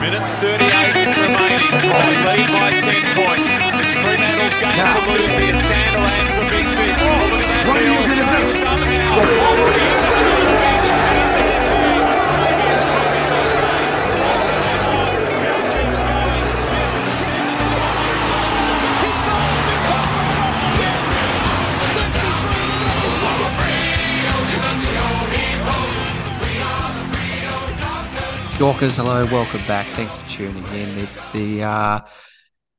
Minute 38 remaining. Fry lead by 10 points. It's Fremantle's game to lose here. Sandilands the big fist. Look at that. What are you gonna do? somehow Dorkers, hello, welcome back. Thanks for tuning in. It's the uh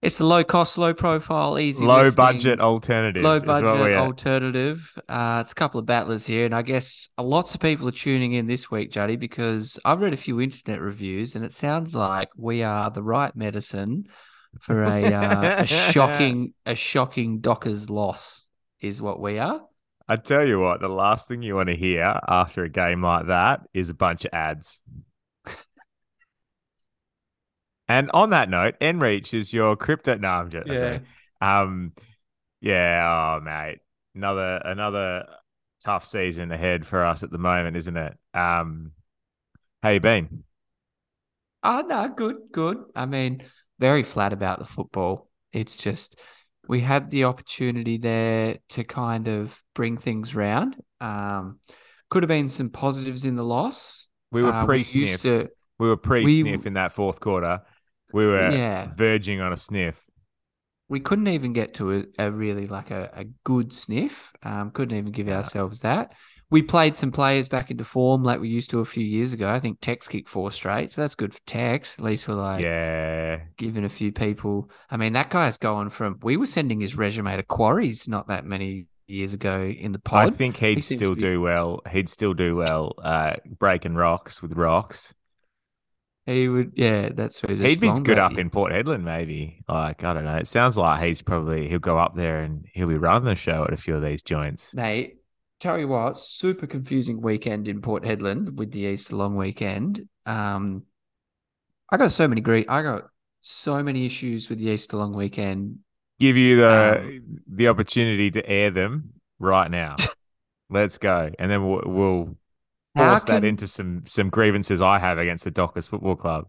it's the low cost, low profile, easy Low listening, budget alternative. low budget alternative. Uh it's a couple of battlers here, and I guess lots of people are tuning in this week, Juddy, because I've read a few internet reviews and it sounds like we are the right medicine for a uh, a shocking a shocking Dockers loss is what we are. I tell you what, the last thing you want to hear after a game like that is a bunch of ads. And on that note, Enreach is your crypto. No, I'm just Yeah. Um, yeah. Oh, mate, another another tough season ahead for us at the moment, isn't it? Um, how you been? Oh no, good, good. I mean, very flat about the football. It's just we had the opportunity there to kind of bring things round. Um, could have been some positives in the loss. We were Uh, pre used sniff. to, We were pre sniff in that fourth quarter. We were Yeah. verging on a sniff. we couldn't even get to a, a really like a, a good sniff. Um, couldn't even give ourselves that. We played some players back into form like we used to a few years ago. I think Tex kicked four straight, so that's good for Tex. At least for like yeah. giving a few people. I mean, that guy's going from. We were sending his resume to quarries not that many years ago in the pod. I think he'd He still be- do well. He'd still do well uh, breaking rocks with rocks. He would. Yeah, that's who. he'd be good up in Port Hedland, maybe. Like I don't know. It sounds like he's probably he'll go up there and he'll be running the show at a few of these joints. Mate, tell you what, super confusing weekend in Port Hedland with the Easter long weekend. Um, I got so many great. I got so many issues with the Easter long weekend. Give you the Um, the opportunity to air them right now. Let's go, and then we'll, we'll Force that into some some grievances I have against the Dockers Football Club.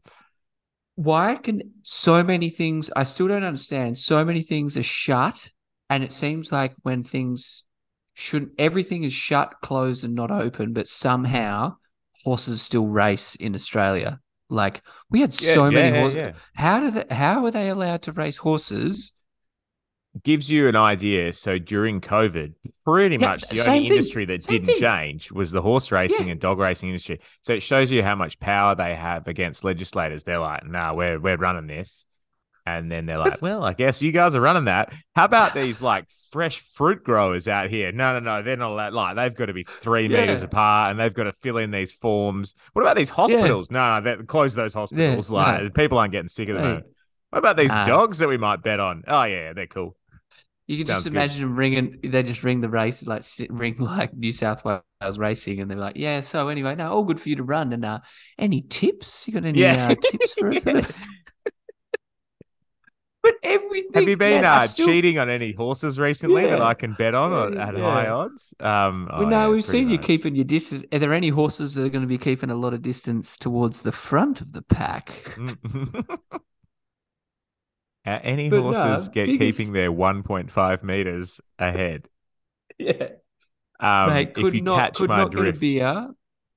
why can so many things I still don't understand so many things are shut and it seems like when things should everything is shut closed and not open but somehow horses still race in Australia like we had Yeah, so yeah, many horses yeah. how did they, how are they allowed to race horses gives you an idea. So during COVID, pretty Yeah, much the only thing. industry that Same didn't thing. change was the horse racing Yeah. and dog racing industry. So it shows you how much power they have against legislators. They're like, "Nah, we're we're running this," and then they're like, "Well, I guess you guys are running that." How about these like fresh fruit growers out here? No, no, no, they're not allowed. Like they've got to be three meters apart, and they've got to fill in these forms. What about these hospitals? No, no, they close those hospitals. like no. people aren't getting sick at the Hey. moment. What about these Nah. dogs that we might bet on? Oh yeah, they're cool. You can Sounds just good. imagine them ringing they just ring the races like ring like New South Wales racing and they're like yeah so anyway no all good for you to run and uh any tips you got any Yeah. uh, tips for us But everything. Have you been uh, still- cheating on any horses recently that I can bet on Yeah, at high odds? Um, Well, oh, no, yeah, we've seen you keeping your distance. Are there any horses that are going to be keeping a lot of distance towards the front of the pack? Uh, any But no, horses get biggest- keeping their 1.5 meters ahead. Yeah, Um, mate. if Could you not catch could my not get a beer.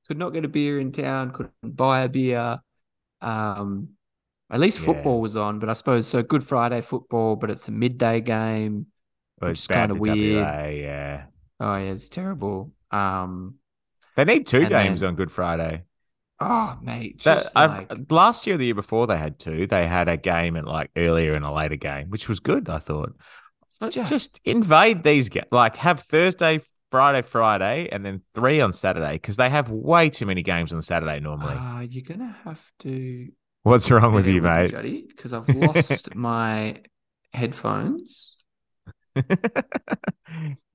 Could not get a beer in town. Couldn't buy a beer. Um, at least Yeah. football was on, but I suppose so. Good Friday football, but it's a midday game. well, which it's is kinda weird. WA, yeah, Oh yeah, it's terrible. Um, they need two games then- on Good Friday. Oh mate, That, like last year, the year before, they had two. They had a game at like earlier and a later game, which was good. I thought. Just- just invade these games. Like have Thursday, Friday, Friday, and then three on Saturday because they have way too many games on Saturday normally. uh, you're gonna have to What's wrong with you, mate? Because I've lost my headphones.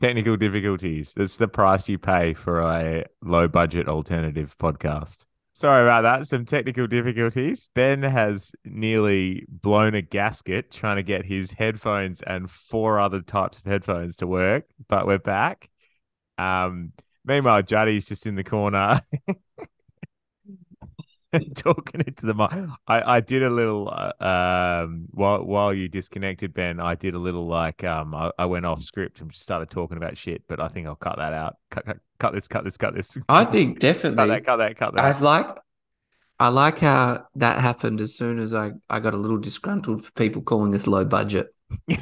Technical difficulties. That's the price you pay for a low budget alternative podcast. Sorry about that. Some technical difficulties. Ben has nearly blown a gasket trying to get his headphones and four other types of headphones to work, but we're back. Um, meanwhile, Juddy's just in the corner. talking into the mic. I, I did a little uh, um while while you disconnected, Ben. I did a little like um I, I went off script and just started talking about shit. But I think I'll cut that out. Cut cut, cut this. Cut this. Cut this. I think definitely cut that. Cut that. Cut that. I like I like how that happened as soon as I, I got a little disgruntled for people calling this low budget.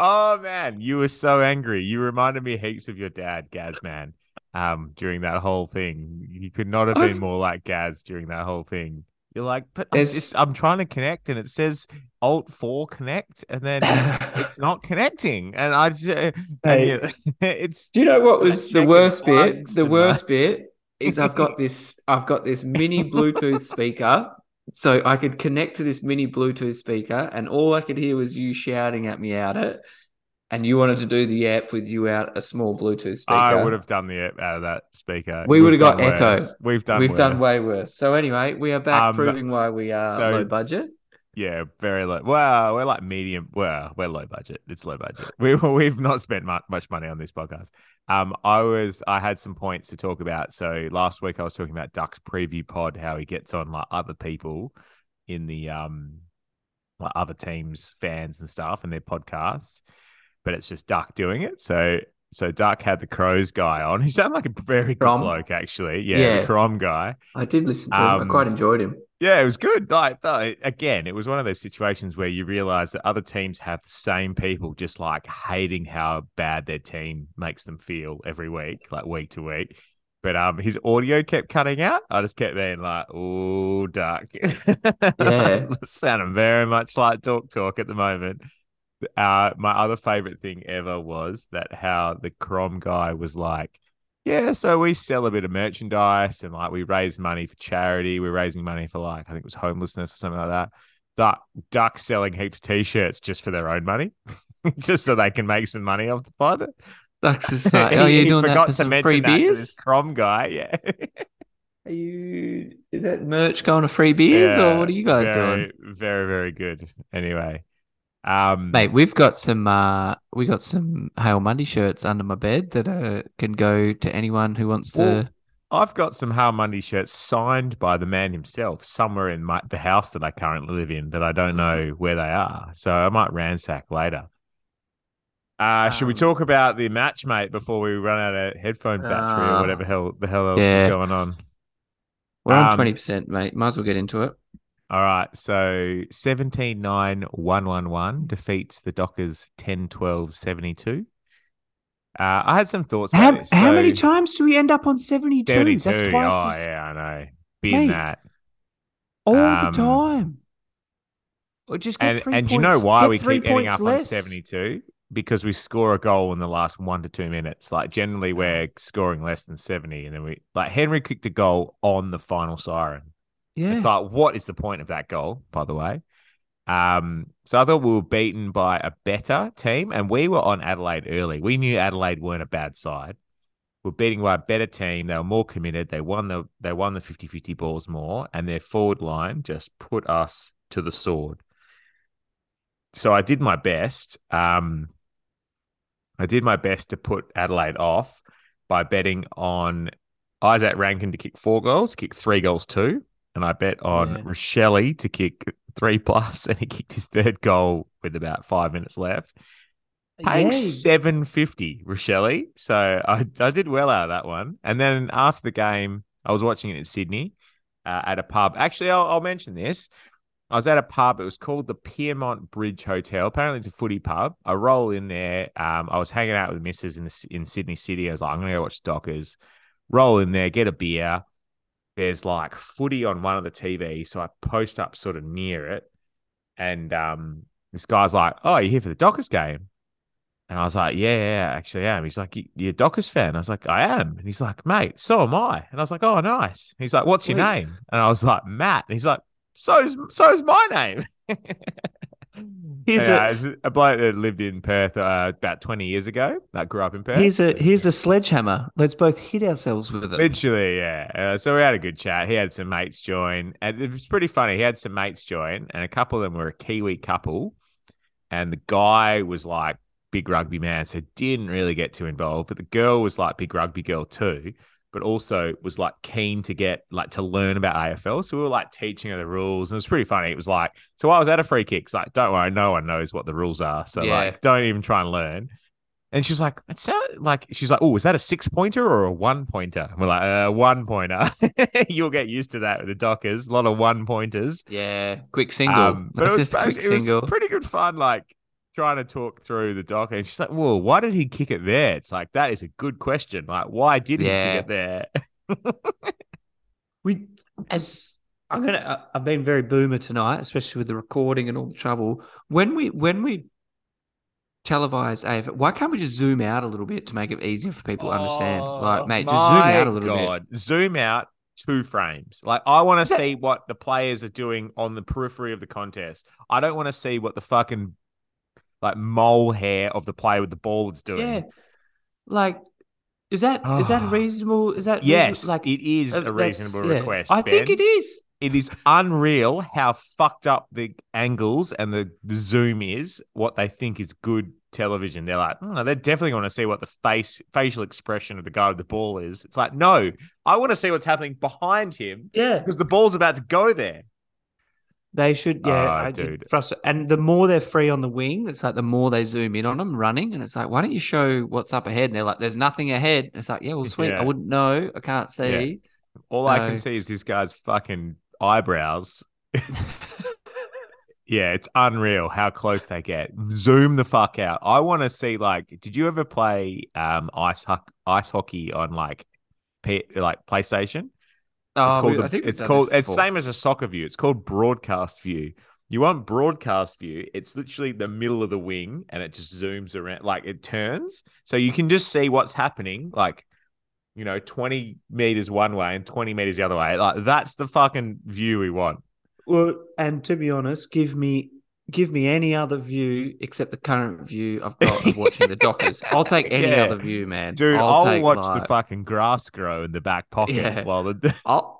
oh man, you were so angry. You reminded me heaps of your dad, Gaz man. Um, during that whole thing, you could not have been I've- more like Gaz during that whole thing. You're like, but I'm, just, I'm trying to connect, and it says Alt Four connect, and then it's not connecting, and I just, and Hey. you- it's Do you know what was the worst bit? The worst bit is I've got this I've got this mini Bluetooth speaker. So I could connect to this mini Bluetooth speaker and all I could hear was you shouting at me out it. And you wanted to do the app with you out a small Bluetooth speaker. I would have done the app out of that speaker. We would have got echo. worse. We've done. We've done way worse. So anyway, we are back Um, proving why we are so- low budget. Yeah, very low. Well, we're like medium. Well, we're low budget. It's low budget. We we've not spent much, much money on this podcast. Um, I was I had some points to talk about. So last week I was talking about Duck's preview pod, how he gets on like other people in the um, like other teams, fans and stuff, and their podcasts. But it's just Duck doing it. So so Duck had the Crows guy on. He sounded like a very good Crom? bloke, actually. Yeah, Yeah. the Crom guy. I did listen to him. Um, I quite enjoyed him. Yeah, it was good. Like again, it was one of those situations where you realize that other teams have the same people just like hating how bad their team makes them feel every week, like week to week. But um, his audio kept cutting out. I just kept being like, "Oh, duck." Yeah. sounding very much like talk talk at the moment. Uh, my other favorite thing ever was that how the Crom guy was like, yeah, so we sell a bit of merchandise and like we raise money for charity. We're raising money for like I think it was homelessness or something like that. Duck Duck selling heaps of t-shirts just for their own money, just so they can make some money off the pod. That's just like, oh, you're doing that for to some free beers? This Crom guy, yeah. Are you is that merch going to free beers or what are you guys very, doing? Very, very good. Anyway, um, Mate, we've got some uh we got some Hail Mundy shirts under my bed that uh, can go to anyone who wants to I've got some How Mundy shirts signed by the man himself somewhere in my, the house that I currently live in that I don't know where they are. So I might ransack later. Uh, should we Um, talk about the match, mate, before we run out of headphone battery or Uh, whatever hell the hell else yeah. is going on? We're on um, twenty percent, mate. Might as well get into it. All right. So 17 9 111 defeats the Dockers 10 12 72. Uh, I had some thoughts about How, this. how many times do we end up on 72? 72. That's twice oh, as- yeah, I know. Being that. all Um, the time. Or just get and three and do you know why we keep ending up less. on 72 because we score a goal in the last one to two minutes like generally we're scoring less than 70 and then we like henry kicked a goal on the final siren Yeah. it's like what is the point of that goal by the way? Um so i thought we were beaten by a better team and we were on adelaide early. We knew adelaide weren't a bad side. We're beating by a better team. They were more committed. They won the they won the 50-50 balls more and their forward line just put us to the sword. So I did my best. Um, I did my best to put Adelaide off by betting on Izak Rankine to kick four goals, kick three goals too, and I bet on Yeah. Rachele to kick three plus, and he kicked his third goal with about five minutes left. Paying seven fifty, Rachele. So I I did well out of that one. And then after the game, I was watching it in Sydney uh, at a pub. Actually, I'll, I'll mention this. I was at a pub. It was called the Pyrmont Bridge Hotel. Apparently, it's a footy pub. I roll in there. Um, I was hanging out with the missus in the in Sydney City. I was like, I'm gonna go watch Dockers. Roll in there, get a beer. There's like footy on one of the TVs, so I post up sort of near it, and um, this guy's like, "Oh, you're here for the Dockers game?" And I was like, yeah, yeah, actually I am. He's like, "You- you're a Dockers fan? I was like, I am. And he's like, mate, so am I. And I was like, oh, nice. He's like, what's your name? And I was like, Matt. And he's like, so's so's my name. Here's yeah, a- it's a bloke that lived in Perth uh, about 20 years ago. That grew up in Perth. Here's a here's a sledgehammer. Let's both hit ourselves with it. Literally, yeah. Uh, so we had a good chat. He had some mates join, and it was pretty funny. He had some mates join, and a couple of them were a Kiwi couple, and the guy was like big rugby man, so didn't really get too involved. But the girl was like big rugby girl too. But also was like keen to get like to learn about AFL. So we were like teaching her the rules, and it was pretty funny. It was like, so I was at a free kick. It's like, don't worry, no one knows what the rules are. So Yeah. like, don't even try and learn. And she's like, it sound like she's like, oh, is that a six pointer or a one pointer? And we're like, uh, one pointer. You'll get used to that with the Dockers. A lot of one pointers. Yeah, quick single. Um, but That's it was, it was single. pretty good fun, like trying to talk through the docker. And she's like, "Whoa, why did he kick it there?" It's like that is a good question. Like, why did he kick it there? we as I'm gonna I- I've been very boomer tonight, especially with the recording and all the trouble. When we when we televise AFL, why can't we just zoom out a little bit to make it easier for people to understand? Like, oh mate, just zoom Oh out a little bit. Zoom out two frames. Like, I want to see what the players are doing on the periphery of the contest. I don't want to see what the fucking like mole hair of the player with the ball is doing. Yeah, like is that is that Ah. reasonable? Is that Yes, reasonable? like it is uh, a reasonable yeah. request. I think it is. it is unreal how fucked up the angles and the, the zoom is what they think is good television they're like "Hmm, they're definitely going to see what the face facial expression of the guy with the ball is it's like no i want to see what's happening behind him Yeah, because the ball's about to go there They should, yeah, Oh, I- dude. frustra- And the more they're free on the wing, it's like the more they zoom in on them running, and it's like, why don't you show what's up ahead? And they're like, "There's nothing ahead." It's like, yeah, well, sweet. Yeah. I wouldn't know. I can't see. all i can see is this guy's fucking eyebrows yeah it's unreal how close they get zoom the fuck out i want to see like did you ever play um ice hoc- ice hockey on like P- like playstation Oh, it's called the- I think it's called it's same as a soccer view. It's called broadcast view. You want broadcast view it's literally the middle of the wing and it just zooms around like it turns. So you can just see what's happening like you know 20 meters one way and 20 meters the other way. Like that's the fucking view we want. Well, and to be honest, give me give me any other view except the current view I've got of watching the Dockers. I'll take any Yeah. other view, man. dude I'll, i'll, watch like- the fucking grass grow in the back pocket Yeah. while the I'll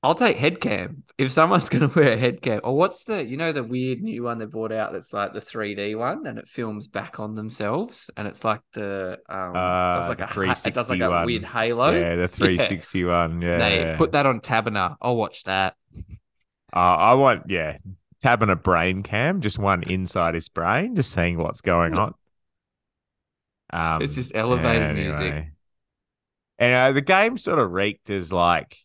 I'll take headcam if someone's gonna wear a headcam. Or what's the you know the weird new one they brought out that's like the 3D one and it films back on themselves and it's like the um does Uh, like the a it does like 360 a weird halo. yeah the 361 yeah, Mate, yeah. put that on Taberner. I'll watch that. Uh, I want, yeah, tabbing a brain cam, just one inside his brain, just seeing what's going on. Um, It's just elevated music. And uh, the game sort of reeked as like,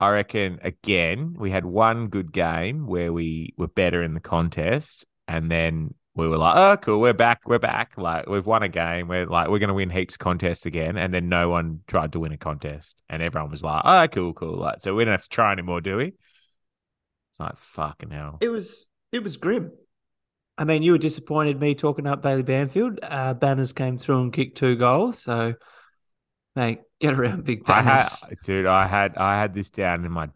I reckon, again, we had one good game where we were better in the contest. And then we were like, oh, cool, we're back, we're back. Like, we've won a game. We're like, we're going to win heaps contests again. And then no one tried to win a contest. And everyone was like, oh, cool, cool. Like, so we don't have to try anymore, do we? It's like, fucking hell. It was it was grim. I mean, you were disappointed me talking up Bailey Banfield. Uh, Banners came through and kicked two goals, so mate, get around big I banners. had, dude, I had I had this down in my.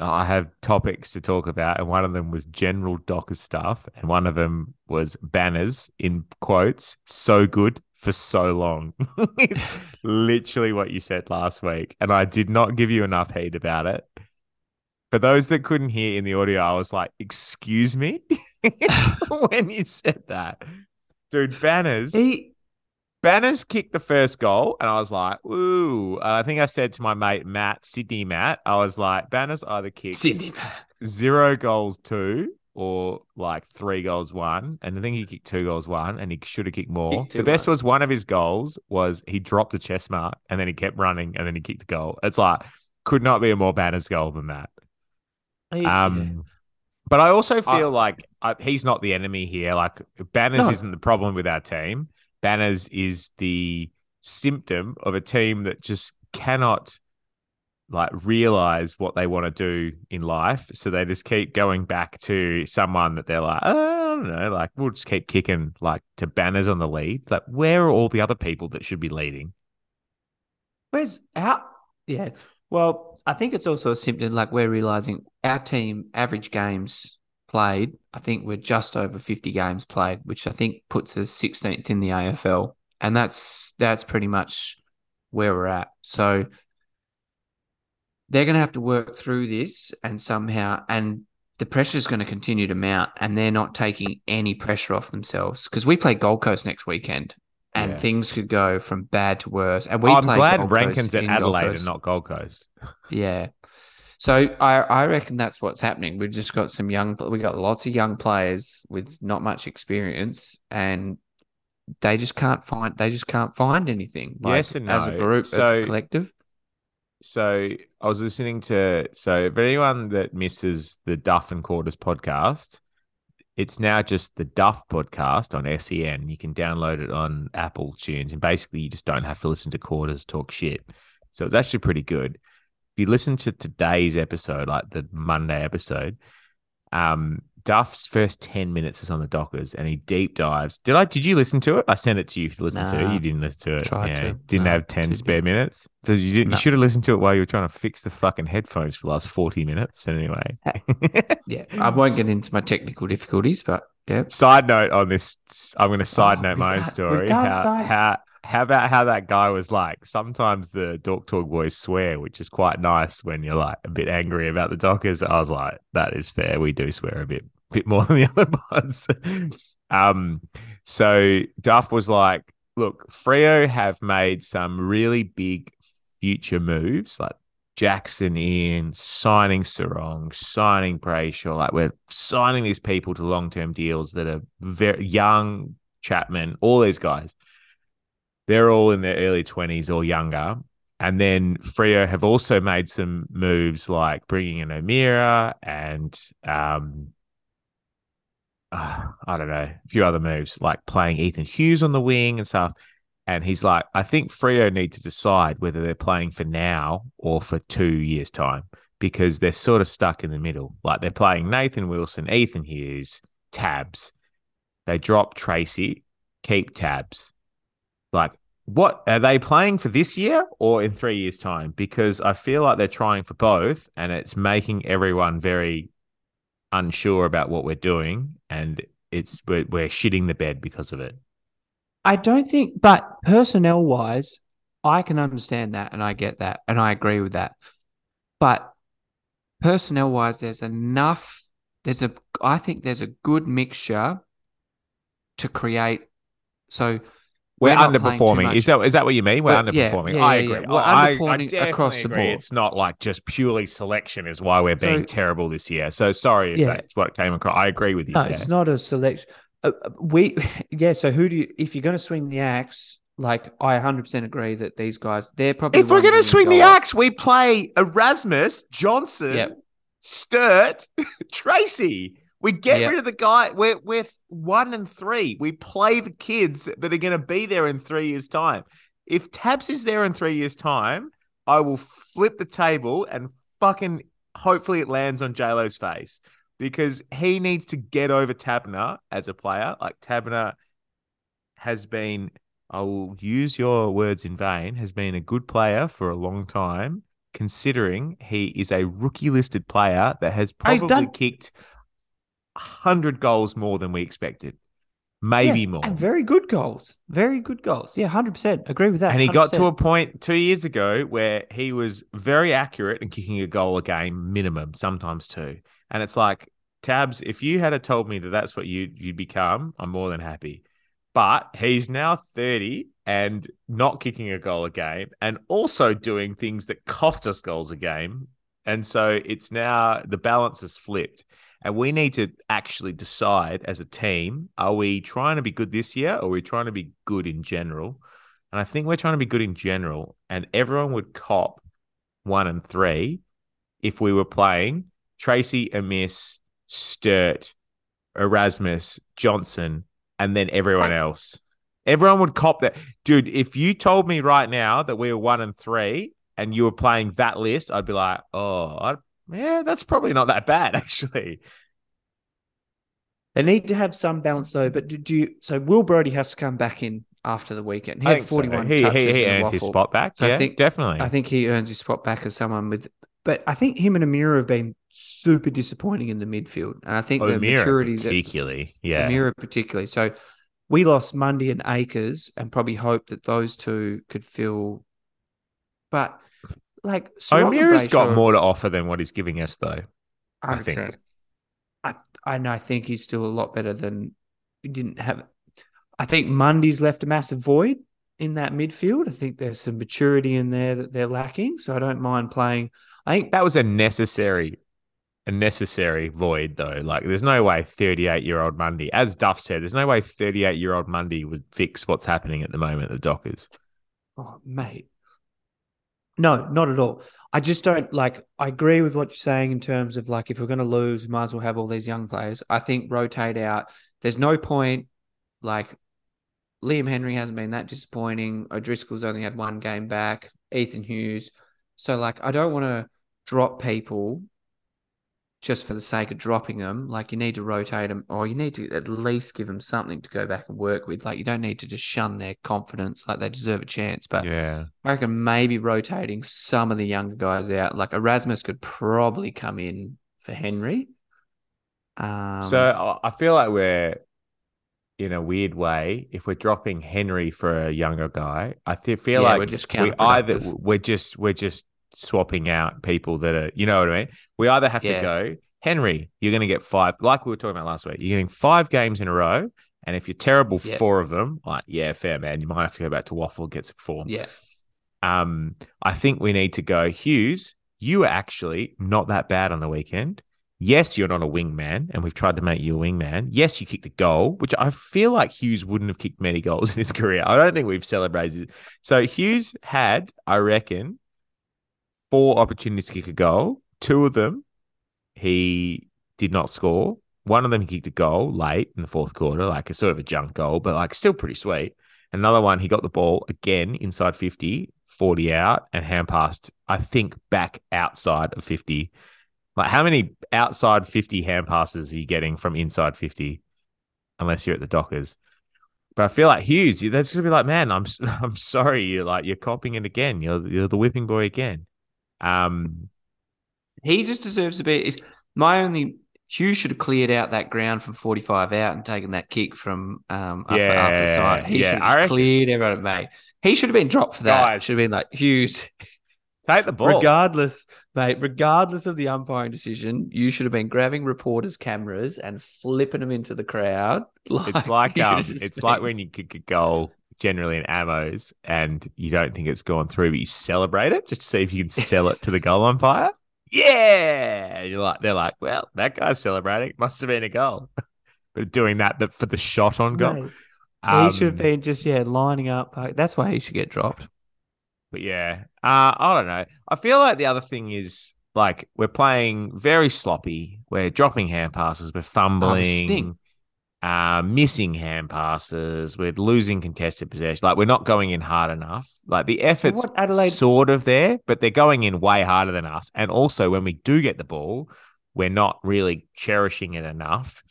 I have topics to talk about, and one of them was general Docker stuff, and one of them was banners in quotes. So good for so long. it's literally what you said last week, and I did not give you enough heat about it. For those that couldn't hear in the audio, I was like, "Excuse me," when you said that, dude. Banners. he Banners kicked the first goal, and I was like, "Ooh!" And I think I said to my mate Matt, Sydney Matt, I was like, "Banners either kicked Sydney. zero goals two or like three goals one." And I think he kicked two goals one, and he should have kicked more. Kicked two the best one. was one of his goals was he dropped a chest mark, and then he kept running, and then he kicked a goal. It's like could not be a more Banners goal than that. Um, but I also I- feel like uh, he's not the enemy here. Like Banners No. isn't the problem with our team. Banners is the symptom of a team that just cannot like realize what they want to do in life. So they just keep going back to someone that they're like, oh, I don't know, like we'll just keep kicking like to Banners on the lead. Like where are all the other people that should be leading? Where's our yeah? Well, I think it's also a symptom like we're realizing our team average games played. I think we're just over fifty games played, which I think puts us sixteenth in the AFL, and that's that's pretty much where we're at. So they're going to have to work through this and somehow and the pressure is going to continue to mount and they're not taking any pressure off themselves because we play Gold Coast next weekend and Yeah. things could go from bad to worse. And we I'm played glad Gold Rankine's Coast at Adelaide and not Gold Coast. Yeah. So I I reckon that's what's happening. We've just got some young we got lots of young players with not much experience and they just can't find they just can't find anything. Like, Yes and no. as a group, as So- a collective. So I was listening to so for anyone that misses the Duff and Quarters podcast, it's now just the Duff podcast on SEN. You can download it on Apple Tunes, and basically you just don't have to listen to Quarters talk shit. So it's actually pretty good. If you listen to today's episode, like the Monday episode, um, Duff's first ten minutes is on the Dockers, and he deep dives. Did I? Did you listen to it? I sent it to you to listen to. it. You didn't listen to it. Tried yeah, to. didn't No, have ten spare big. minutes. So you didn't. No. You should have listened to it while you were trying to fix the fucking headphones for the last forty minutes. But anyway. Uh, yeah. I won't get into my technical difficulties, but yeah. side note on this, I'm going to side Oh, note my own story. How, how how about how that guy was like? Sometimes the Dork Talk boys swear, which is quite nice when you're like a bit angry about the Dockers. I was like, that is fair. We do swear a bit bit more than the other pods. um, so Duff was like, look, Freo have made some really big future moves, like Jackson in, signing Serong, signing Brayshaw. Like we're signing these people to long term deals that are very young, Chapman, all these guys. They're all in their early 20s or younger. And then Freo have also made some moves like bringing in O'Meara and um, uh, I don't know, a few other moves like playing Ethan Hughes on the wing and stuff. And he's like, I think Freo need to decide whether they're playing for now or for two years' time because they're sort of stuck in the middle. Like they're playing Nathan Wilson, Ethan Hughes, tabs. They drop Treacy, keep tabs. Like, what are they playing for this year or in three years' time? Because I feel like they're trying for both and it's making everyone very unsure about what we're doing. And it's we're, we're shitting the bed because of it. I don't think, but personnel wise, I can understand that and I get that and I agree with that. But personnel wise, there's enough. There's a, I think there's a good mixture to create. So We're, too underperforming. Is that is that what you mean? We're Well, yeah, underperforming. yeah, I agree. yeah. We're I- I across the agree. board. It's not like just purely selection is why we're being So- terrible this year. So sorry if that's what came across. I agree with you. No, there. it's not a selection. Uh, uh, we, yeah. So who do you? If you're going to swing the axe, like I 100% agree that these guys, they're probably. If we're going to swing the off. axe, we play Erasmus, Johnson, Yep. Sturt, Treacy. We get rid of the guy. We're, we're one and three. We play the kids that are going to be there in three years' time. If Tabs is there in three years' time, I will flip the table and fucking hopefully it lands on JLo's face because he needs to get over Taberner as a player. Like Taberner has been, I will use your words in vain, has been a good player for a long time, considering he is a rookie listed player that has probably done- kicked 100 goals more than we expected. Maybe Yeah, more. And very good goals. Very good goals. Yeah, 100%. Agree with that. And he got to a point two years ago where he was very accurate in kicking a goal a game, minimum, sometimes two. And it's like, Tabs, if you had told me that that's what you you'd become, I'm more than happy. But he's now 30 and not kicking a goal a game and also doing things that cost us goals a game. And so it's now the balance is flipped. And we need to actually decide as a team are we trying to be good this year or are we trying to be good in general? And I think we're trying to be good in general. And everyone would cop one and three if we were playing Treacy, Amiss, Sturt, Erasmus, Johnson, and then everyone else. Everyone would cop that. Dude, if you told me right now that we were one and three and you were playing that list, I'd be like, oh, I, yeah, that's probably not that bad, actually. They need to have some balance though. But do you? So Will Brodie has to come back in after the weekend. He I had think so. 41 He, touches he, he the earned his spot back. So I yeah, think- definitely. I think he earns his spot back as someone with. But I think him and O'Meara have been super disappointing in the midfield, and I think the O'Meara maturity that particularly. Yeah. O'Meara particularly. So we lost Mundy and Acres, and probably hoped that those two could fill. But like and O'Meara's got more to offer than what he's giving us, though. I think. 100%. I I know. I think he's still a lot better than we didn't have. I think Mundy's left a massive void in that midfield. I think there's some maturity in there that they're lacking. So I don't mind playing. I think That was a necessary, a necessary void though. Like, there's no way 38 year old Mundy, as Duff said, there's no way 38 year old Mundy would fix what's happening at the moment at the Dockers. Oh, mate. No, not at all. I just don't like. I agree with what you're saying in terms of like, if we're going to lose, we might as well have all these young players. I think rotate out. There's no point. Like, Liam Henry hasn't been that disappointing. O'Driscoll's only had one game back. Ethan Hughes. So, like, I don't want to drop people just for the sake of dropping them. Like, you need to rotate them, or you need to at least give them something to go back and work with. Like, you don't need to just shun their confidence. Like, they deserve a chance. But Yeah. I reckon maybe rotating some of the younger guys out. Like Erasmus could probably come in for Henry. Um, So I feel like we're in a weird way. If we're dropping Henry for a younger guy, I th- feel Yeah, like we're just we either we're just we're just swapping out people that are you know what I mean. We either have Yeah. to go Henry, you're going to get five, like we were talking about last week. You're getting five games in a row, and if you're terrible Yeah. four of them, like yeah, fair man, you might have to go back to WAFL get some form. yeah, Um, I think we need to go, Hughes, you were actually not that bad on the weekend. Yes, you're not a wingman, and we've tried to make you a wingman. Yes, you kicked a goal, which I feel like Hughes wouldn't have kicked many goals in his career. I don't think we've celebrated. So Hughes had, I reckon, four opportunities to kick a goal. Two of them he did not score. One of them he kicked a goal late in the fourth quarter, like a sort of a junk goal, but like still pretty sweet. Another one, he got the ball again inside 50, 40 out, and hand passed, I think, back outside of 50. Like, how many outside 50 hand passes are you getting from inside 50? Unless you're at the Dockers. But I feel like Hughes, that's gonna be like, man, I'm I'm sorry, you're like you're copying it again. You're you're the whipping boy again. Um, he just deserves to be. My only Hughes should have cleared out that ground from 45 out and taken that kick from um after, after Yeah, side. He yeah, should have cleared everyone, mate. He should have been dropped for that. Guys. Should have been like Hughes. take the ball. Regardless, mate, regardless of the umpiring decision, you should have been grabbing reporters' cameras and flipping them into the crowd. It's like um, it's like when you kick a goal generally in ammos and you don't think it's gone through, but you celebrate it just to see if you can sell it to the goal umpire. Yeah, you're like they're like, well, that guy's celebrating. Must have been a goal. but doing that but for the shot on goal. Mate, Um, he should have been just yeah lining up. Uh, That's why he should get dropped. But yeah, uh, I don't know. I feel like the other thing is like we're playing very sloppy. We're dropping hand passes. We're fumbling. Uh, missing hand passes. We're losing contested possession. Like we're not going in hard enough. Like the effort's what Adelaide- sort of there, but they're going in way harder than us. And also, when we do get the ball, we're not really cherishing it enough.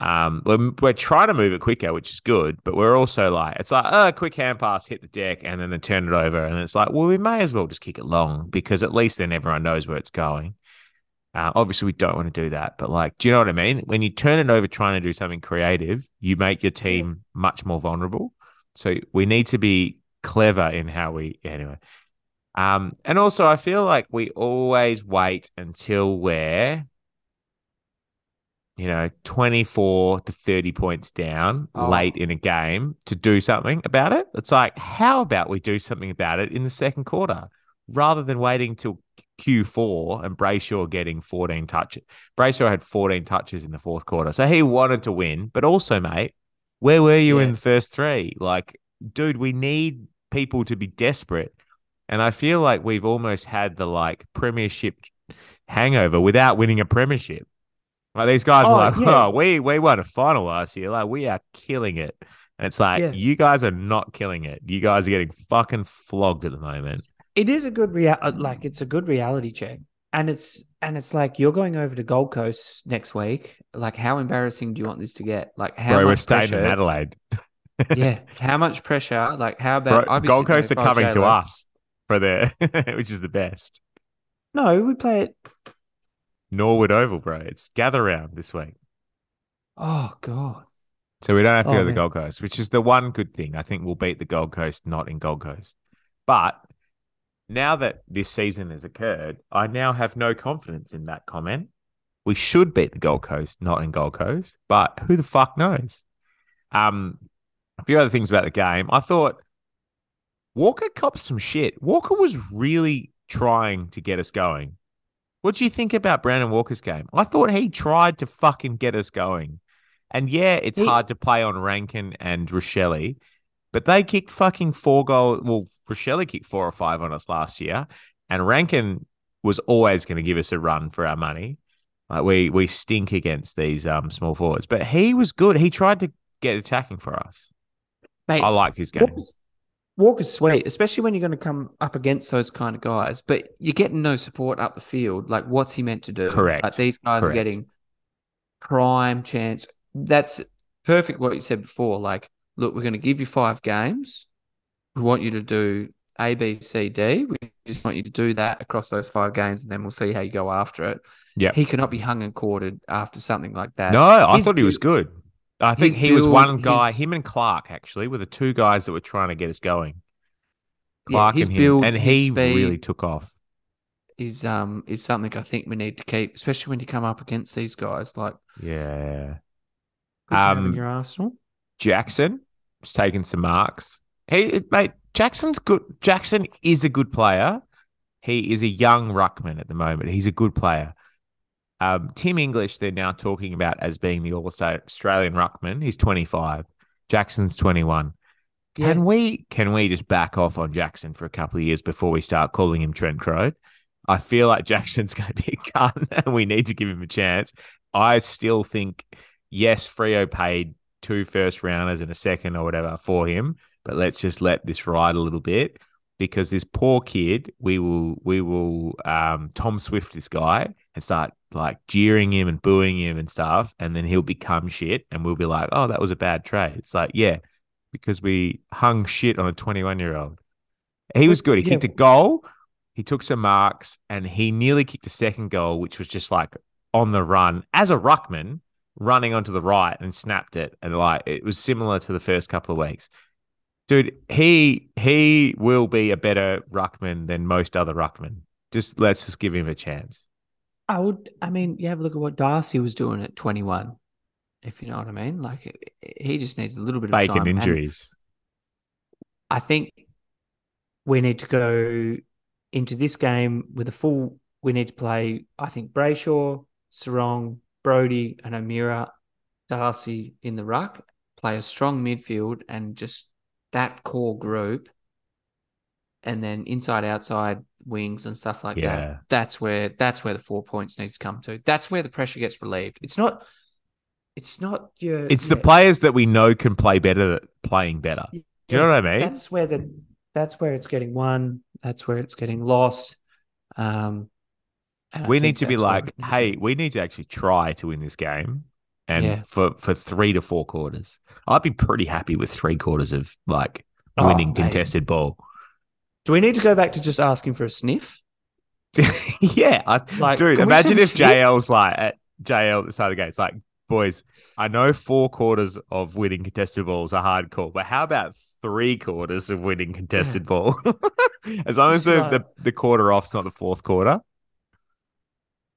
Um, we're, we're trying to move it quicker, which is good, but we're also like, it's like, oh, quick hand pass, hit the deck, and then they turn it over. And it's like, well, we may as well just kick it long because at least then everyone knows where it's going. Uh, obviously, we don't want to do that, but like, do you know what I mean? When you turn it over trying to do something creative, you make your team much more vulnerable. So we need to be clever in how we, anyway. Um, and also, I feel like we always wait until we're, you know, 24 to 30 points down Oh. late in a game to do something about it. It's like, how about we do something about it in the second quarter rather than waiting till Q4 and Brayshaw getting 14 touches? Brayshaw had 14 touches in the fourth quarter. So he wanted to win, but also, mate, where were you Yeah. in the first three? Like, dude, we need people to be desperate. And I feel like we've almost had the like premiership hangover without winning a premiership. Like these guys Oh, are like, yeah. oh, we we won a final last year. Like we are killing it. And it's like, Yeah. you guys are not killing it. You guys are getting fucking flogged at the moment. It is a good real uh, like it's a good reality check. And it's and it's like you're going over to Gold Coast next week. Like how embarrassing do you want this to get? Like how Bro, we're staying in pressure? Adelaide. yeah. How much pressure? Like how Bro, about be Gold Coast are if I was coming to us for their which is the best. No, we play it. Norwood Oval, bro. It's gather round this week. Oh God. So we don't have to Oh, go to the. Gold Coast, which is the one good thing. I think we'll beat the Gold Coast, not in Gold Coast. But now that this season has occurred, I now have no confidence in that comment. We should beat the Gold Coast, not in Gold Coast, but who the fuck knows? Um, a few other things about the game. I thought Walker copped some shit. Walker was really trying to get us going. What do you think about Brandon Walker's game? I thought he tried to fucking get us going. And yeah, it's He- hard to play on Rankine and Rachele, but they kicked fucking four goals. Well, Rachele kicked four or five on us last year, and Rankine was always going to give us a run for our money. Like we we stink against these um small forwards, but he was good. He tried to get attacking for us. Mate, I liked his game. Walker's, Walker's sweet, especially when you're going to come up against those kind of guys. But you're getting no support up the field. Like, what's he meant to do? Correct. Like these guys Correct. are getting prime chance. That's perfect. What you said before. Like, look, we're going to give you five games. We want you to do A, B, C, D. We just want you to do that across those five games, and then we'll see how you go after it. Yeah, He cannot be hung and quartered after something like that. No, I His thought he was good. I think he was one guy. his- Him and Clark actually were the two guys that were trying to get us going. Yeah, Clark his and him, build, and he speed, really took off. is um is something I think we need to keep, especially when you come up against these guys like Yeah. Um, your arsenal. Jackson was taking some marks. He, mate, Jackson's good. Jackson is a good player. He is a young ruckman at the moment. He's a good player. Um, Tim English, they're now talking about as being the All Australian ruckman. He's 25. Jackson's 21. Yeah. Can we can we just back off on Jackson for a couple of years before we start calling him Trent Crow? I feel like Jackson's going to be a gun, and we need to give him a chance. I still think, yes, Freo paid two first rounders and a second or whatever for him, but let's just let this ride a little bit because this poor kid, we will we will um, Tom Swift this guy and start like jeering him and booing him and stuff, and then he'll become shit, and we'll be like, oh, that was a bad trade. It's like, yeah, because we hung shit on a 21 year old. He was good. He Yeah. kicked a goal. He took some marks and he nearly kicked a second goal, which was just like on the run as a ruckman running onto the right and snapped it. And like it was similar to the first couple of weeks. Dude, he he will be a better ruckman than most other ruckmen. Just let's just give him a chance. I would. I mean, you have a look at what Darcy was doing at 21. If you know what I mean, like he just needs a little bit of Bacon time. And injuries. I think we need to go into this game with a full. We need to play. I think Brayshaw, Serong, Brodie, and O'Meara Darcy in the ruck. Play a strong midfield and just that core group, and then inside, outside wings and stuff like Yeah. that. That's where that's where the four points needs to come to. That's where the pressure gets relieved. It's not. It's not your. It's the players that we know can play better playing better. Do you know what I mean? That's where the that's where it's getting won. That's where it's getting lost. Um, and we think need to be like, we hey, to- we need to actually try to win this game. And Yeah. for, for three to four quarters, I'd be pretty happy with three quarters of like Oh, winning mate. contested ball. do we need to go back to just asking for a sniff? yeah, I, Like, dude, can we imagine if just sniff? JL's like at JL at the start of the game. It's like, boys, I know four quarters of winning contested balls are hard call, but how about three quarters of winning contested ball? as long as the, like- the the quarter off's not the fourth quarter.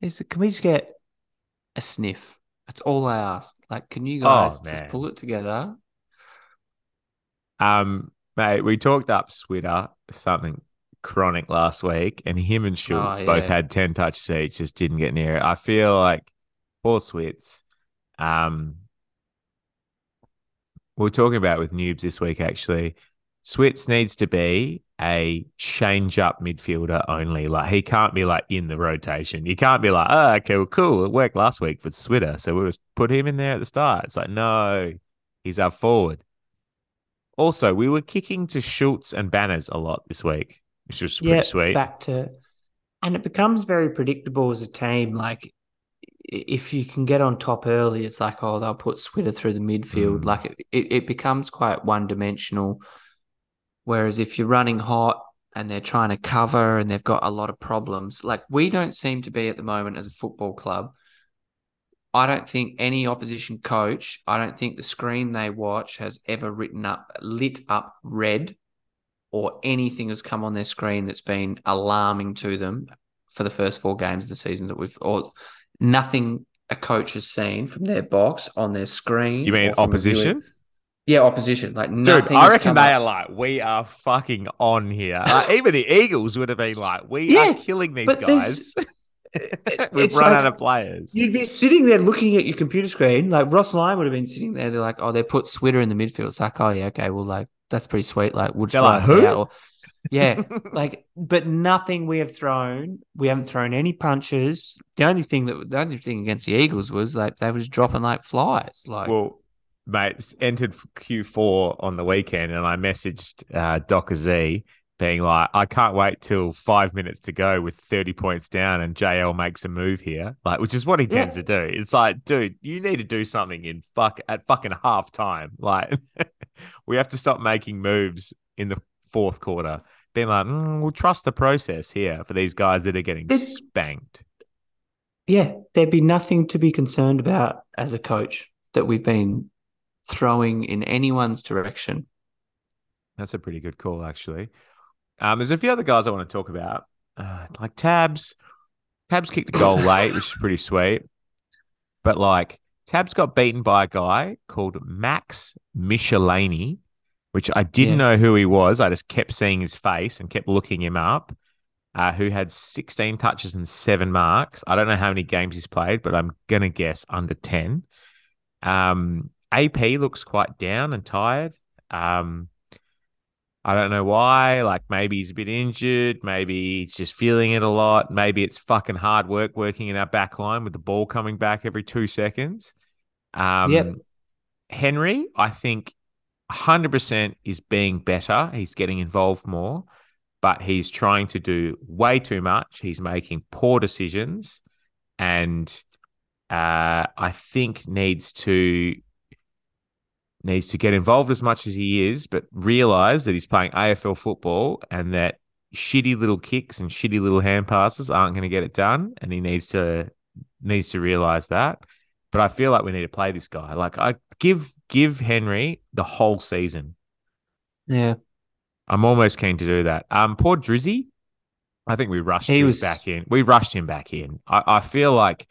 Is can we just get a sniff? That's all I ask. Like, can you Oh, guys man. just pull it together? Um, mate, we talked up Switter something chronic last week, and him and Schultz Oh, both yeah. had ten touches each, just didn't get near it. I feel like poor Switz. Um, we we're talking about it with noobs this week actually. Switz needs to be a change up midfielder only. Like he can't be like in the rotation. You can't be like, oh, okay, well, cool. It worked last week for Switter, so we just put him in there at the start. It's like, no, he's our forward. Also, we were kicking to Schultz and Banners a lot this week, which was pretty sweet. back to, and it becomes very predictable as a team. Like, if you can get on top early, it's like, oh, they'll put Switter through the midfield. Mm. Like, it, it, it becomes quite one dimensional. Whereas if you're running hot and they're trying to cover and they've got a lot of problems, like we don't seem to be at the moment as a football club. I don't think any opposition coach, I don't think the screen they watch has ever written up, lit up red or anything has come on their screen that's been alarming to them for the first four games of the season that we've, or nothing a coach has seen from their box on their screen. you mean a viewing- opposition? Yeah, opposition. Like Dude. I reckon they up. are like, we are fucking on here. Like, even the Eagles would have been like, we Yeah, are killing these guys. We've run like- out of players. You'd be sitting there looking at your computer screen, like Ross Lyon would have been sitting there. They're like, "Oh, they put Switter in the midfield." It's like, "Oh yeah, okay, well, like that's pretty sweet." Like, just like, "Who?" Or- yeah, like, but nothing we have thrown. We haven't thrown any punches. The only thing that the only thing against the Eagles was like they was dropping like flies. Like, Well, mate, s- entered Q4 on the weekend, and I messaged uh, Docker Z being like, I can't wait till five minutes to go with 30 points down, and JL makes a move here, like, which is what he Yeah. tends to do. It's like, dude, you need to do something in fuck at fucking half time. Like, we have to stop making moves in the fourth quarter. Being like, mm, we'll trust the process here for these guys that are getting It's- spanked. yeah, there'd be nothing to be concerned about as a coach that we've been throwing in anyone's direction. That's a pretty good call, actually. Um, there's a few other guys I want to talk about, uh, like Tabs. Tabs kicked a goal late, which is pretty sweet. But like, Tabs got beaten by a guy called Max Michalanney, which I didn't Yeah. know who he was. I just kept seeing his face and kept looking him up. Uh, who had 16 touches and seven marks. I don't know how many games he's played, but I'm gonna guess under 10. Um, AP looks quite down and tired. Um, I don't know why. Like maybe he's a bit injured. Maybe he's just feeling it a lot. Maybe it's fucking hard work working in our back line with the ball coming back every two seconds. Um, Yep. Henry, I think 100% is being better. He's getting involved more, but he's trying to do way too much. He's making poor decisions and uh, I think needs to needs to get involved as much as he is, but realize that he's playing AFL football and that shitty little kicks and shitty little hand passes aren't going to get it done, and he needs to needs to realize that. But I feel like we need to play this guy. Like I give give Henry the whole season. Yeah. I'm almost keen to do that. Um, poor Drizzy. I think we rushed He him was- back in. We rushed him back in. I, I feel like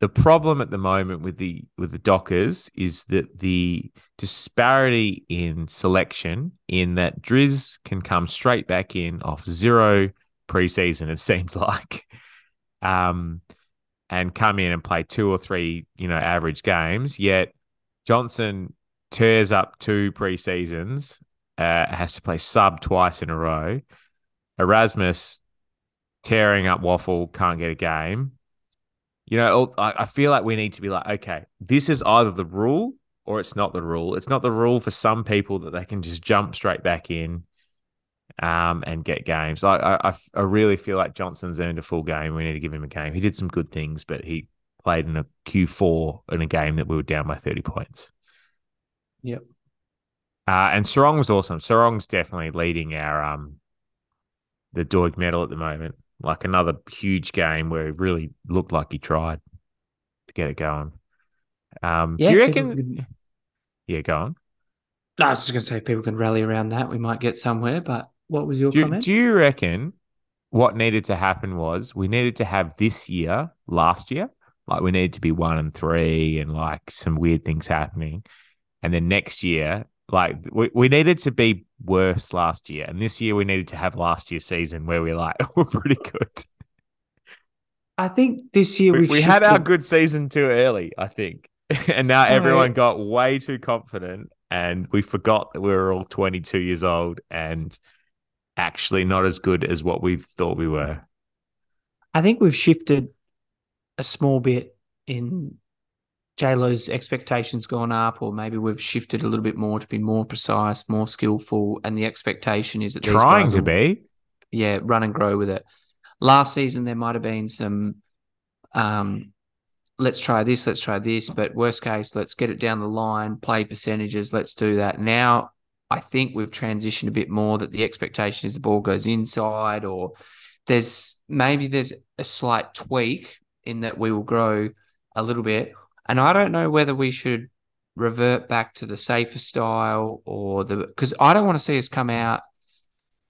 the problem at the moment with the with the Dockers is that the disparity in selection in that Driz can come straight back in off zero preseason, it seems like. Um and come in and play two or three, you know, average games, yet Johnson tears up two preseasons, uh, has to play sub twice in a row. Erasmus tearing up WAFL, can't get a game. You know, I I feel like we need to be like, okay, this is either the rule or it's not the rule. It's not the rule for some people that they can just jump straight back in um, and get games. I, I, I really feel like Johnson's earned a full game. We need to give him a game. He did some good things, but he played in a Q4 in a game that we were down by 30 points. Yep. Uh, and Serong was awesome. Serong's definitely leading our um the Doig medal at the moment. Like another huge game where it really looked like he tried to get it going. Um, Yeah, do you reckon? could- Yeah, go on. No, I was just going to say people can rally around that. We might get somewhere. But what was your Do comment? do you reckon what needed to happen was we needed to have this year, last year, like we needed to be one and three and like some weird things happening. And then next year, like we, we needed to be worse last year. And this year we needed to have last year's season where we're like, we're pretty good. I think this year We, we had our good season too early, I think. and now everyone got way too confident and we forgot that we were all 22 years old and actually not as good as what we thought we were. I think we've shifted a small bit in JLo's expectations gone up, or maybe we've shifted a little bit more to be more precise, more skillful, and the expectation is that Trying to will- be. yeah, run and grow with it. Last season there might have been some um let's try this, let's try this, but worst case, let's get it down the line, play percentages, let's do that. Now I think we've transitioned a bit more that the expectation is the ball goes inside or there's maybe there's a slight tweak in that we will grow a little bit. And I don't know whether we should revert back to the safer style or the because I don't want to see us come out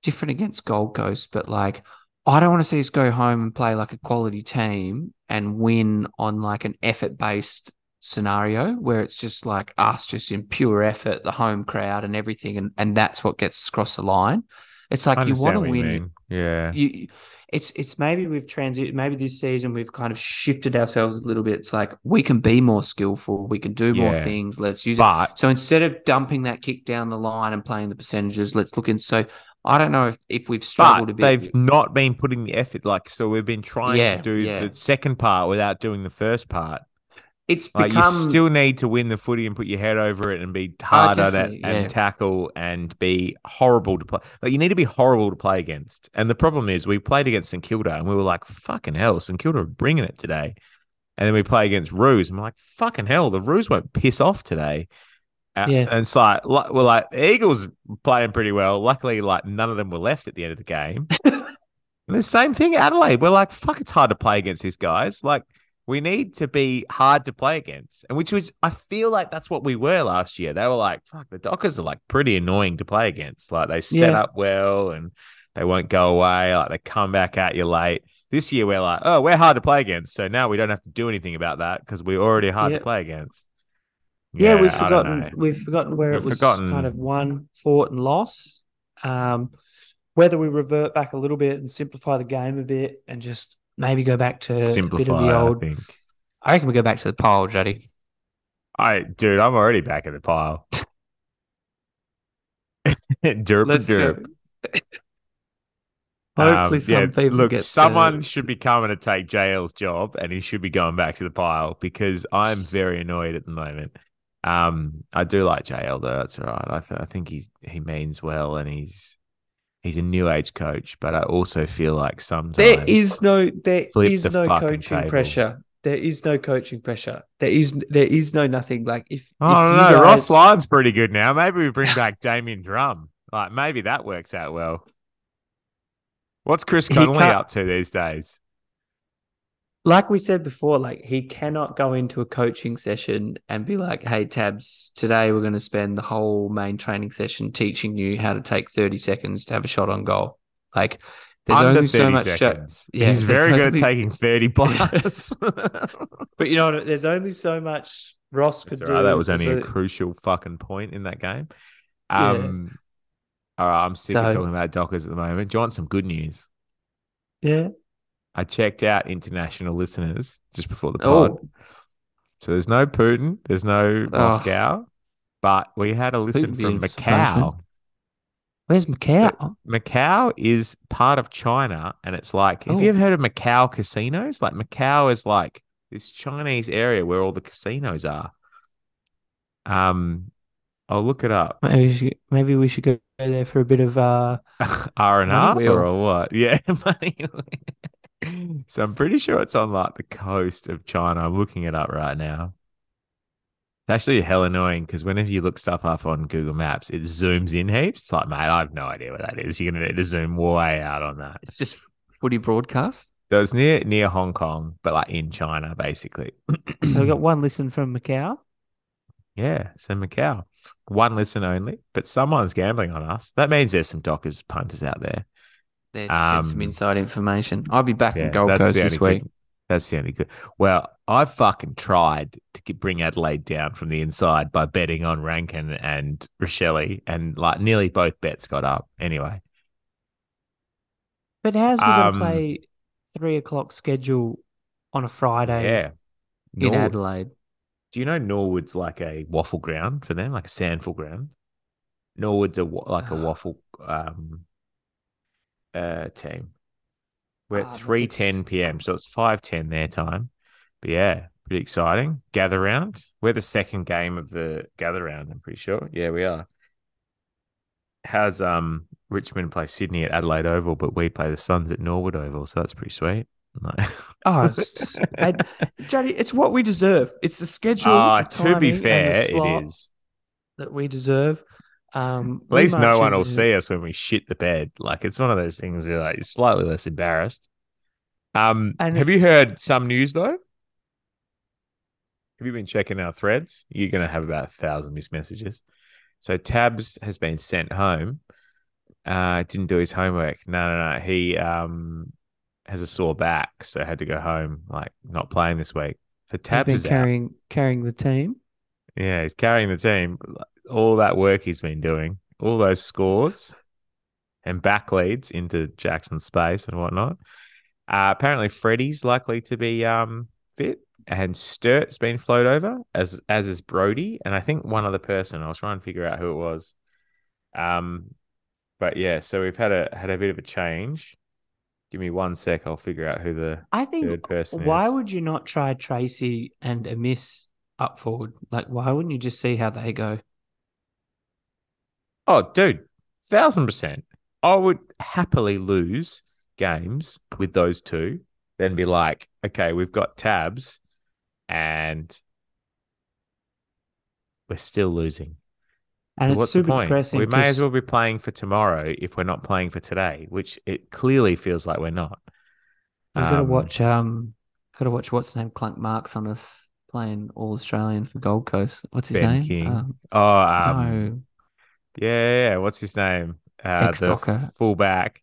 different against Gold Coast, but like I don't want to see us go home and play like a quality team and win on like an effort based scenario where it's just like us just in pure effort, the home crowd and everything, and, and that's what gets across the line. It's like you want to you win. Yeah. You, it's it's maybe we've transit maybe this season we've kind of shifted ourselves a little bit. It's like we can be more skillful, we can do more things. Let's use it. But So instead of dumping that kick down the line and playing the percentages, let's look in. So I don't know if, if we've struggled but a bit. they've not been putting the effort. Like, so we've been trying Yeah, to do yeah. the second part without doing the first part. It's Like, become you still need to win the footy and put your head over it and be hard at it and yeah. tackle and be horrible to play. Like, you need to be horrible to play against. And the problem is, we played against St Kilda and we were like, fucking hell, St Kilda are bringing it today. And then we play against Roos and we're like, fucking hell, the Roos won't piss off today. Uh, Yeah. And it's like, like, we're like, Eagles playing pretty well. Luckily, like, none of them were left at the end of the game. and the same thing, Adelaide. We're like, fuck, it's hard to play against these guys. Like, we need to be hard to play against. And which was, I feel like that's what we were last year. They were like, fuck, the Dockers are like pretty annoying to play against. Like, they set Yeah. up well and they won't go away. Like, they come back at you late. This year, we're like, oh, we're hard to play against. So now we don't have to do anything about that because we're already hard Yeah. to play against. yeah, we've forgotten we've forgotten where We've it was forgotten- kind of won, fought, and loss. Um, whether we revert back a little bit and simplify the game a bit and just maybe go back to a bit of Simplify, the I think. I reckon we go back to the pile, Juddy. I, dude, I'm already back at the pile. derp, Let's derp. Hopefully, Um, some yeah, people look. get someone the- should be coming to take JL's job, and he should be going back to the pile because I'm very annoyed at the moment. Um, I do like JL though. That's all right. I, th- I think he he means well, and he's he's a new age coach. But I also feel like sometimes There is no there is the no coaching table. pressure. There is no coaching pressure. There is there is no nothing like if I if don't know. Ross guys- Lyon's pretty good now. Maybe we bring back Damian Drum. Like maybe that works out well. What's Chris He Connolly up to these days? Like we said before, like he cannot go into a coaching session and be like, "Hey, Tabs, today we're going to spend the whole main training session teaching you how to take thirty seconds to have a shot on goal." Like, there's Under only so much. seconds. Yeah, He's very good at taking 30 plus. but you know, what? there's only so much Ross could That's do. right. That was only so- a crucial fucking point in that game. Yeah. Um, All right, I'm sick of talking about Dockers at the moment. Do you want some good news? yeah. I checked out international listeners just before the pod. Oh, So there's no Putin, there's no Oh. Moscow, but we had a listen Putin from. Macau. where's Macau? Macau is part of China, and it's like, have you Oh. ever heard of Macau casinos? Like Macau is like this Chinese area where all the casinos are. Um, I'll look it up. Maybe we should, maybe we should go there for a bit of uh. R and R or what? Yeah, money. So I'm pretty sure it's on like the coast of China. I'm looking it up right now. It's actually hell annoying because whenever you look stuff up on Google Maps, it zooms in heaps. It's like, mate, I have no idea what that is. You're gonna need to zoom way out on that. It's just footy broadcast. So it's near near Hong Kong, but like in China, basically. So we got one listen from Macau. Yeah, so Macau. One listen only, but someone's gambling on us. That means there's some Dockers punters out there. There's some Um, inside information. I'll be back Yeah, in Gold Coast this week. good- That's the only good. Well, I fucking tried to get, bring Adelaide down from the inside by betting on Rankine and Rachele, and like nearly both bets got up. Anyway, But how's we going Um, to play three o'clock schedule on a Friday yeah. in Nor- Adelaide? do you know Norwood's like a WAFL ground for them, like a SANFL ground? Norwood's a like a Ah. WAFL um uh team. We're Ah, at look, three ten PM, so it's five ten their time. But yeah, pretty exciting. Gather round. We're the second game of the gather round, I'm pretty sure. Yeah, we are. How's um Richmond play Sydney at Adelaide Oval, but we play the Suns at Norwood Oval, so that's pretty sweet. Like- Oh, it's, Jody, it's what we deserve. It's the schedule. Ah, to be timing, and the fair, it is. that we deserve. Um, At least no one will see us when we shit the bed. Like it's one of those things where like you're slightly less embarrassed. Um, And- have you heard some news though? Have you been checking our threads? You're gonna have about a thousand missed messages. So Tabs has been sent home. Uh, didn't do his homework. No, no, no. He um has a sore back, so had to go home. Like not playing this week. for He's Tabs been is out. carrying carrying the team. Yeah, he's carrying the team. All that work he's been doing, all those scores and back leads into Jackson's space and whatnot. Uh, apparently, Freddie's likely to be um, fit, and Sturt's been flowed over as as is Brodie, and I think one other person. I was trying to figure out who it was. Um, but yeah, so we've had a had a bit of a change. Give me one sec. I'll figure out who the I think. third person Why is. would you not try Treacy and Amiss up forward? Like, why wouldn't you just see how they go? Oh, dude, thousand percent. I would happily lose games with those two, then be like, okay, we've got tabs and we're still losing. And so it's what's super the point? depressing. We may as well be playing for tomorrow if we're not playing for today, which it clearly feels like we're not. We've got to Um, watch. Um, got to watch what's his name Clunk Marks on us playing All Australian for Gold Coast. What's his Ben name? King. Um, Oh, um, no, yeah, yeah, yeah. What's his name? Uh, the fullback.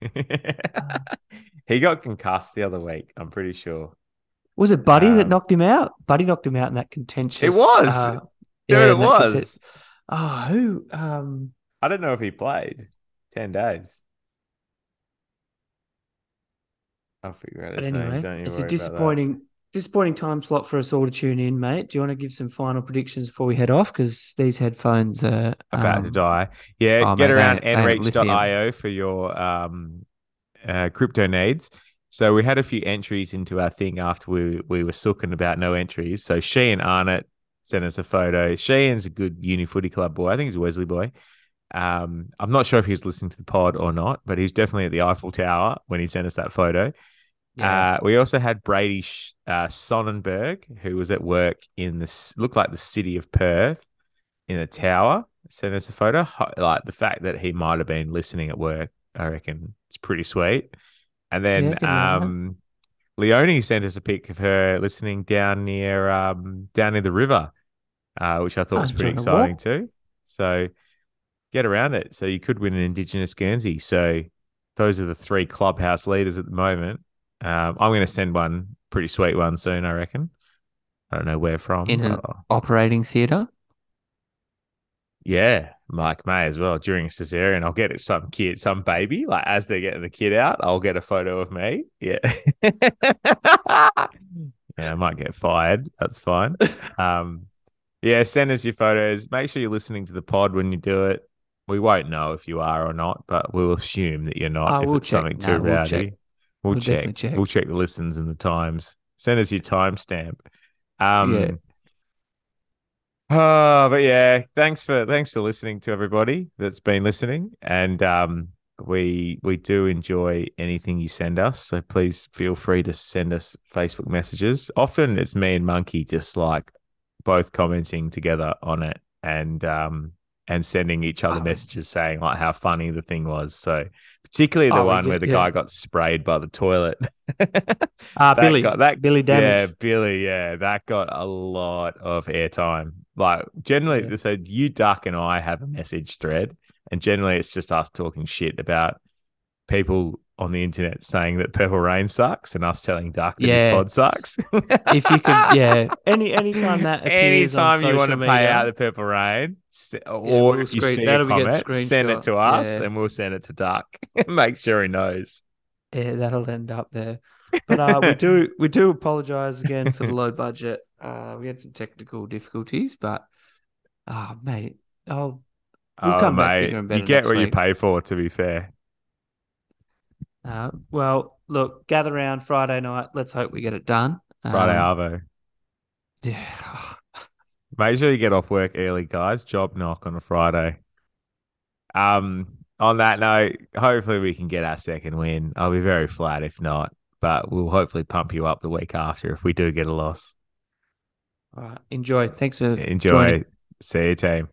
he got concussed the other week. I'm pretty sure. was it Buddy that um, knocked him out? Buddy knocked him out in that contentious. It was. uh, Dude, yeah, it was. content- Oh, who? Um, I don't know if he played 10 days. I'll figure out but his anyway, name. Don't you it's worry a that. disappointing, disappointing time slot for us all to tune in, mate. Do you want to give some final predictions before we head off? Because these headphones are About to um, die. Yeah, oh, get mate, around ain't- they ain't lithium. nreach.io for your um, uh, crypto needs. So we had a few entries into our thing after we, we were sooking about no entries. So Sheehan Arnott sent us a photo. Sheehan's a good uni footy club boy. I think he's a Wesley boy. Um, I'm not sure if he was listening to the pod or not, but he was definitely at the Eiffel Tower when he sent us that photo. Yeah. Uh, we also had Brady uh, Sonnenberg, who was at work in the looked like the city of Perth in a tower. Sent us a photo. Like the fact that he might have been listening at work, I reckon it's pretty sweet. And then man. um, Leonie sent us a pic of her listening down near um, down near the river, uh, which I thought Oh, was pretty exciting too. So get around it. So you could win an Indigenous Guernsey. So those are the three clubhouse leaders at the moment. Um, I'm going to send one pretty sweet one soon, I reckon. I don't know where from. In an but- operating theatre. yeah, Mike May as well. During a cesarean, I'll get it some kid, some baby, like as they're getting the kid out, I'll get a photo of me. Yeah. yeah, I might get fired. That's fine. Um, yeah, send us your photos. Make sure you're listening to the pod when you do it. We won't know if you are or not, but we'll assume that you're not Oh, if it's check. something No, too we'll rowdy. We'll, We'll check. check. We'll check the listens and the times. Send us your timestamp. Um, Yeah. Oh, but yeah, thanks for thanks for listening to everybody that's been listening, and um, we we do enjoy anything you send us. So please feel free to send us Facebook messages. Often it's me and Monkey just like both commenting together on it, and um and sending each other Oh. messages saying like how funny the thing was. So particularly the Oh, one where the yeah. guy got sprayed by the toilet. Ah, That Billy. got- that- Billy Yeah, Billy. Yeah, that got a lot of airtime. Like generally, Yeah. so you Duck and I have a message thread, and generally it's just us talking shit about people on the internet saying that Purple Rain sucks, and us telling Duck that Yeah. his pod sucks. If you could, yeah. Any anytime that appears on anytime you want to social pay out the Purple Rain, or we'll if you screen- see a that'll be get comment, send it to us, Yeah. and we'll send it to Duck. Make sure he knows. Yeah, that'll end up there. But uh, we do we do apologize again for the low budget. Uh, we had some technical difficulties, but oh mate, I'll We'll oh, come back mate, bigger and you get what you pay for. To be fair. Uh, well look gather around Friday night. Let's hope we get it done. Friday Um, Arvo. Yeah. Make sure you get off work early, guys. Job knock on a Friday. Um, on that note, hopefully we can get our second win. I'll be very flat if not, but we'll hopefully pump you up the week after if we do get a loss. All right. Enjoy. Thanks for Enjoy. joining. See you, team.